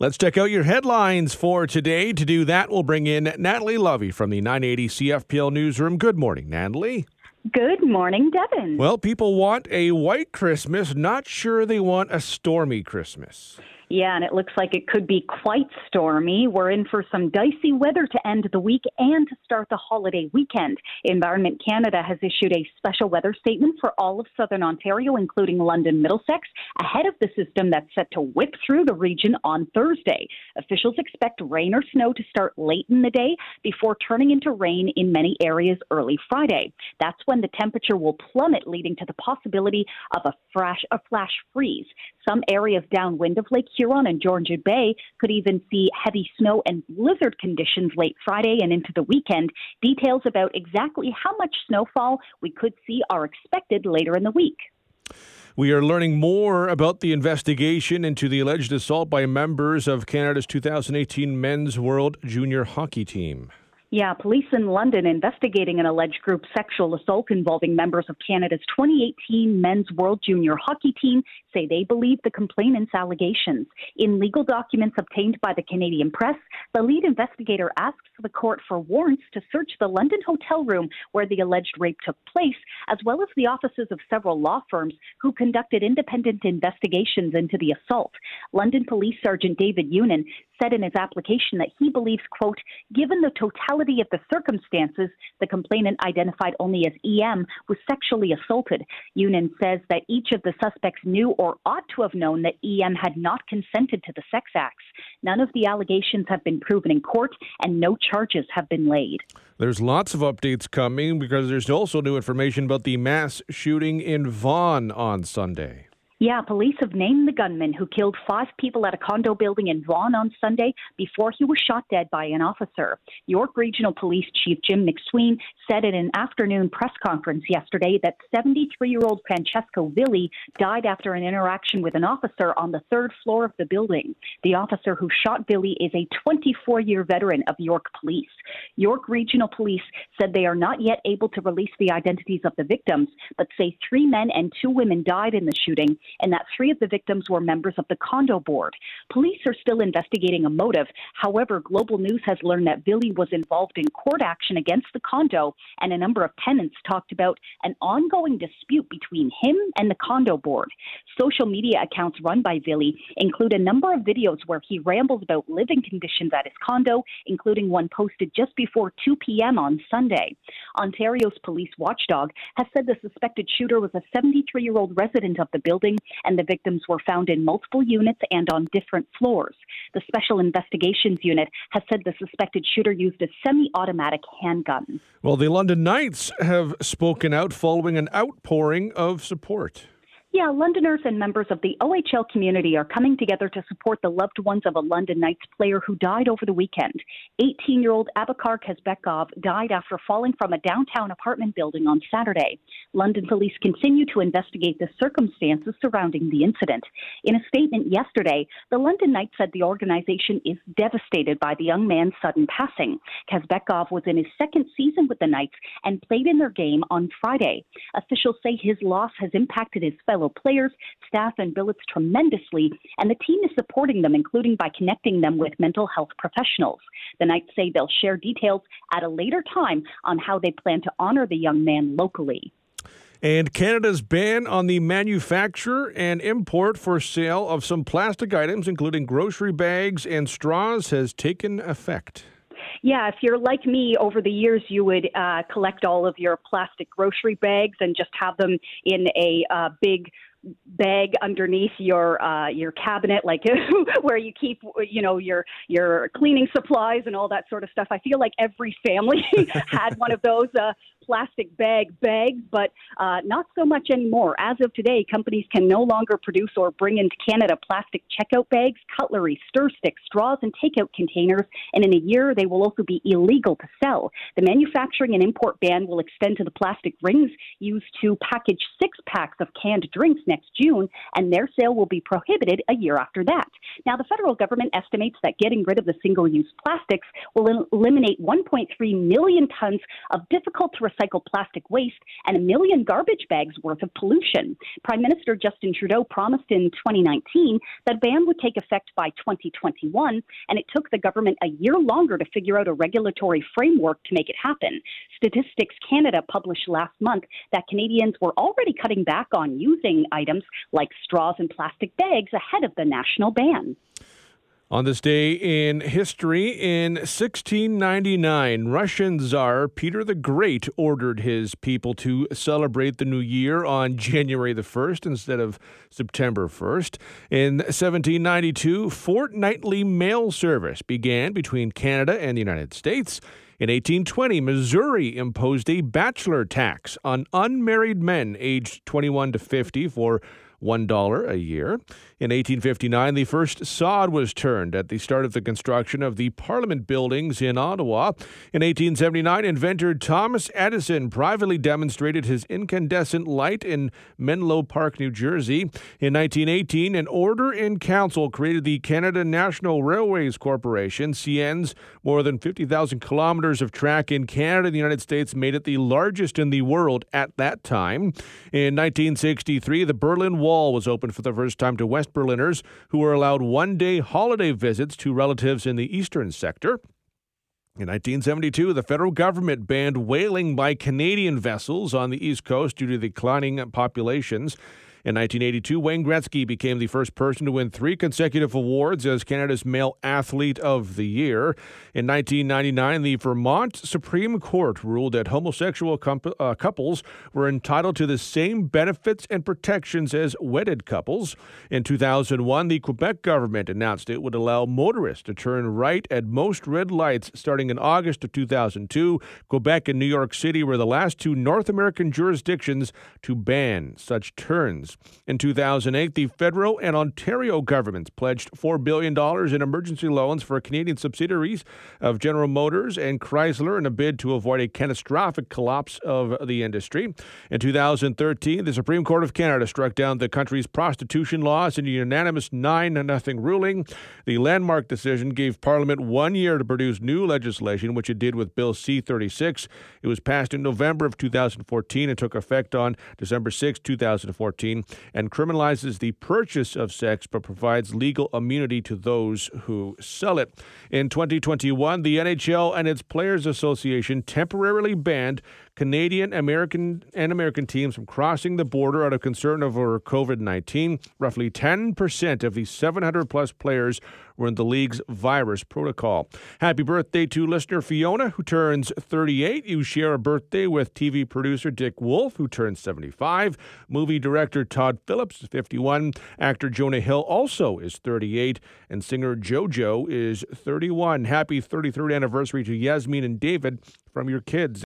Let's check out your headlines for today. To do that, we'll bring in Natalie Lovie from the 980 CFPL Newsroom. Good morning, Natalie. Good morning, Devon. Well, people want a white Christmas, not sure they want a stormy Christmas. Yeah, and it looks like it could be quite stormy. We're in for some dicey weather to end the week and to start the holiday weekend. Environment Canada has issued a special weather statement for all of southern Ontario, including London Middlesex, ahead of the system that's set to whip through the region on Thursday. Officials expect rain or snow to start late in the day before turning into rain in many areas early Friday. That's when the temperature will plummet, leading to the possibility of a flash, a flash freeze. Some areas downwind of Lake Huron and Georgian Bay could even see heavy snow and blizzard conditions late Friday and into the weekend. Details about exactly how much snowfall we could see are expected later in the week. We are learning more about the investigation into the alleged assault by members of Canada's 2018 Men's World Junior Hockey Team. Yeah, police in London investigating an alleged group sexual assault involving members of Canada's 2018 Men's World Junior Hockey Team say they believe the complainant's allegations. In legal documents obtained by the Canadian press, the lead investigator asks the court for warrants to search the London hotel room where the alleged rape took place, as well as the offices of several law firms who conducted independent investigations into the assault. London Police Sergeant David Unan said in his application that he believes, quote, given the totality of the circumstances, the complainant identified only as EM was sexually assaulted. Unan says that each of the suspects knew or ought to have known that EM had not consented to the sex acts. None of the allegations have been proven in court, and no charges have been laid. There's lots of updates coming because there's also new information about the mass shooting in Vaughan on Sunday. Yeah, police have named the gunman who killed five people at a condo building in Vaughan on Sunday before he was shot dead by an officer. York Regional Police Chief Jim MacSween said in an afternoon press conference yesterday that 73 year old Francesco Villi died after an interaction with an officer on the third floor of the building. The officer who shot Villi is a 24 year veteran of York Police. York Regional Police said they are not yet able to release the identities of the victims, but say three men and two women died in the shooting and that three of the victims were members of the condo board. Police are still investigating a motive. However, Global News has learned that Villi was involved in court action against the condo, and a number of tenants talked about an ongoing dispute between him and the condo board. Social media accounts run by Villi include a number of videos where he rambles about living conditions at his condo, including one posted just before 2 p.m. on Sunday. Ontario's police watchdog has said the suspected shooter was a 73 year old resident of the building and the victims were found in multiple units and on different floors. The Special Investigations Unit has said the suspected shooter used a semi automatic handgun. Well, the London Knights have spoken out following an outpouring of support. Yeah, Londoners and members of the OHL community are coming together to support the loved ones of a London Knights player who died over the weekend. 18 year old Abakar Kazbekov died after falling from a downtown apartment building on Saturday. London police continue to investigate the circumstances surrounding the incident. In a statement yesterday, the London Knights said the organization is devastated by the young man's sudden passing. Kazbekov was in his second season with the Knights and played in their game on Friday. Officials say his loss has impacted his fellow fellow players, staff, and billets tremendously, and the team is supporting them, including by connecting them with mental health professionals. The Knights say they'll share details at a later time on how they plan to honor the young man locally. And Canada's ban on the manufacture and import for sale of some plastic items, including grocery bags and straws, has taken effect. Yeah, if you're like me, over the years you would uh, collect all of your plastic grocery bags and just have them in a uh, big bag underneath your uh, your cabinet, like where you keep you know your your cleaning supplies and all that sort of stuff. I feel like every family had one of those uh, plastic bag bags, but uh, not so much anymore. As of today, companies can no longer produce or bring into Canada plastic checkout bags, cutlery, stir sticks, straws, and takeout containers, and in a year they will also be illegal to sell. The manufacturing and import ban will extend to the plastic rings used to package six packs of canned drinks next June, and their sale will be prohibited a year after that. Now, the federal government estimates that getting rid of the single use plastics will eliminate 1.3 million tons of difficult to recycled plastic waste and a million garbage bags worth of pollution. Prime Minister Justin Trudeau promised in 2019 that ban would take effect by 2021, and it took the government a year longer to figure out a regulatory framework to make it happen. Statistics Canada published last month that Canadians were already cutting back on using items like straws and plastic bags ahead of the national ban. On this day in history, in 1699, Russian Tsar Peter the Great ordered his people to celebrate the new year on January the 1st instead of September 1st. In 1792, fortnightly mail service began between Canada and the United States. In 1820, Missouri imposed a bachelor tax on unmarried men aged 21 to 50 for $1 a year. In 1859, the first sod was turned at the start of the construction of the Parliament buildings in Ottawa. In 1879, inventor Thomas Edison privately demonstrated his incandescent light in Menlo Park, New Jersey. In 1918, an order in council created the Canada National Railways Corporation, CN's more than 50,000 kilometers of track in Canada and the United States made it the largest in the world at that time. In 1963, the Berlin Wall was opened for the first time to West West Berliners who were allowed one day holiday visits to relatives in the eastern sector. In 1972, the federal government banned whaling by Canadian vessels on the East Coast due to declining populations. In 1982, Wayne Gretzky became the first person to win three consecutive awards as Canada's Male Athlete of the Year. In 1999, the Vermont Supreme Court ruled that homosexual com- uh, couples were entitled to the same benefits and protections as wedded couples. In 2001, the Quebec government announced it would allow motorists to turn right at most red lights starting in August of 2002. Quebec and New York City were the last two North American jurisdictions to ban such turns. In 2008, the federal and Ontario governments pledged $4 billion in emergency loans for Canadian subsidiaries of General Motors and Chrysler in a bid to avoid a catastrophic collapse of the industry. In 2013, the Supreme Court of Canada struck down the country's prostitution laws in a unanimous 9 0 ruling. The landmark decision gave Parliament one year to produce new legislation, which it did with Bill C 36. It was passed in November of 2014 and took effect on December 6, 2014 and criminalizes the purchase of sex but provides legal immunity to those who sell it. In 2021, the NHL and its Players Association temporarily banned Canadian, American, and American teams from crossing the border out of concern over COVID 19. Roughly 10% of the 700 plus players were in the league's virus protocol. Happy birthday to listener Fiona, who turns 38. You share a birthday with TV producer Dick Wolf, who turns 75. Movie director Todd Phillips is 51. Actor Jonah Hill also is 38. And singer JoJo is 31. Happy 33rd anniversary to Yasmin and David from your kids.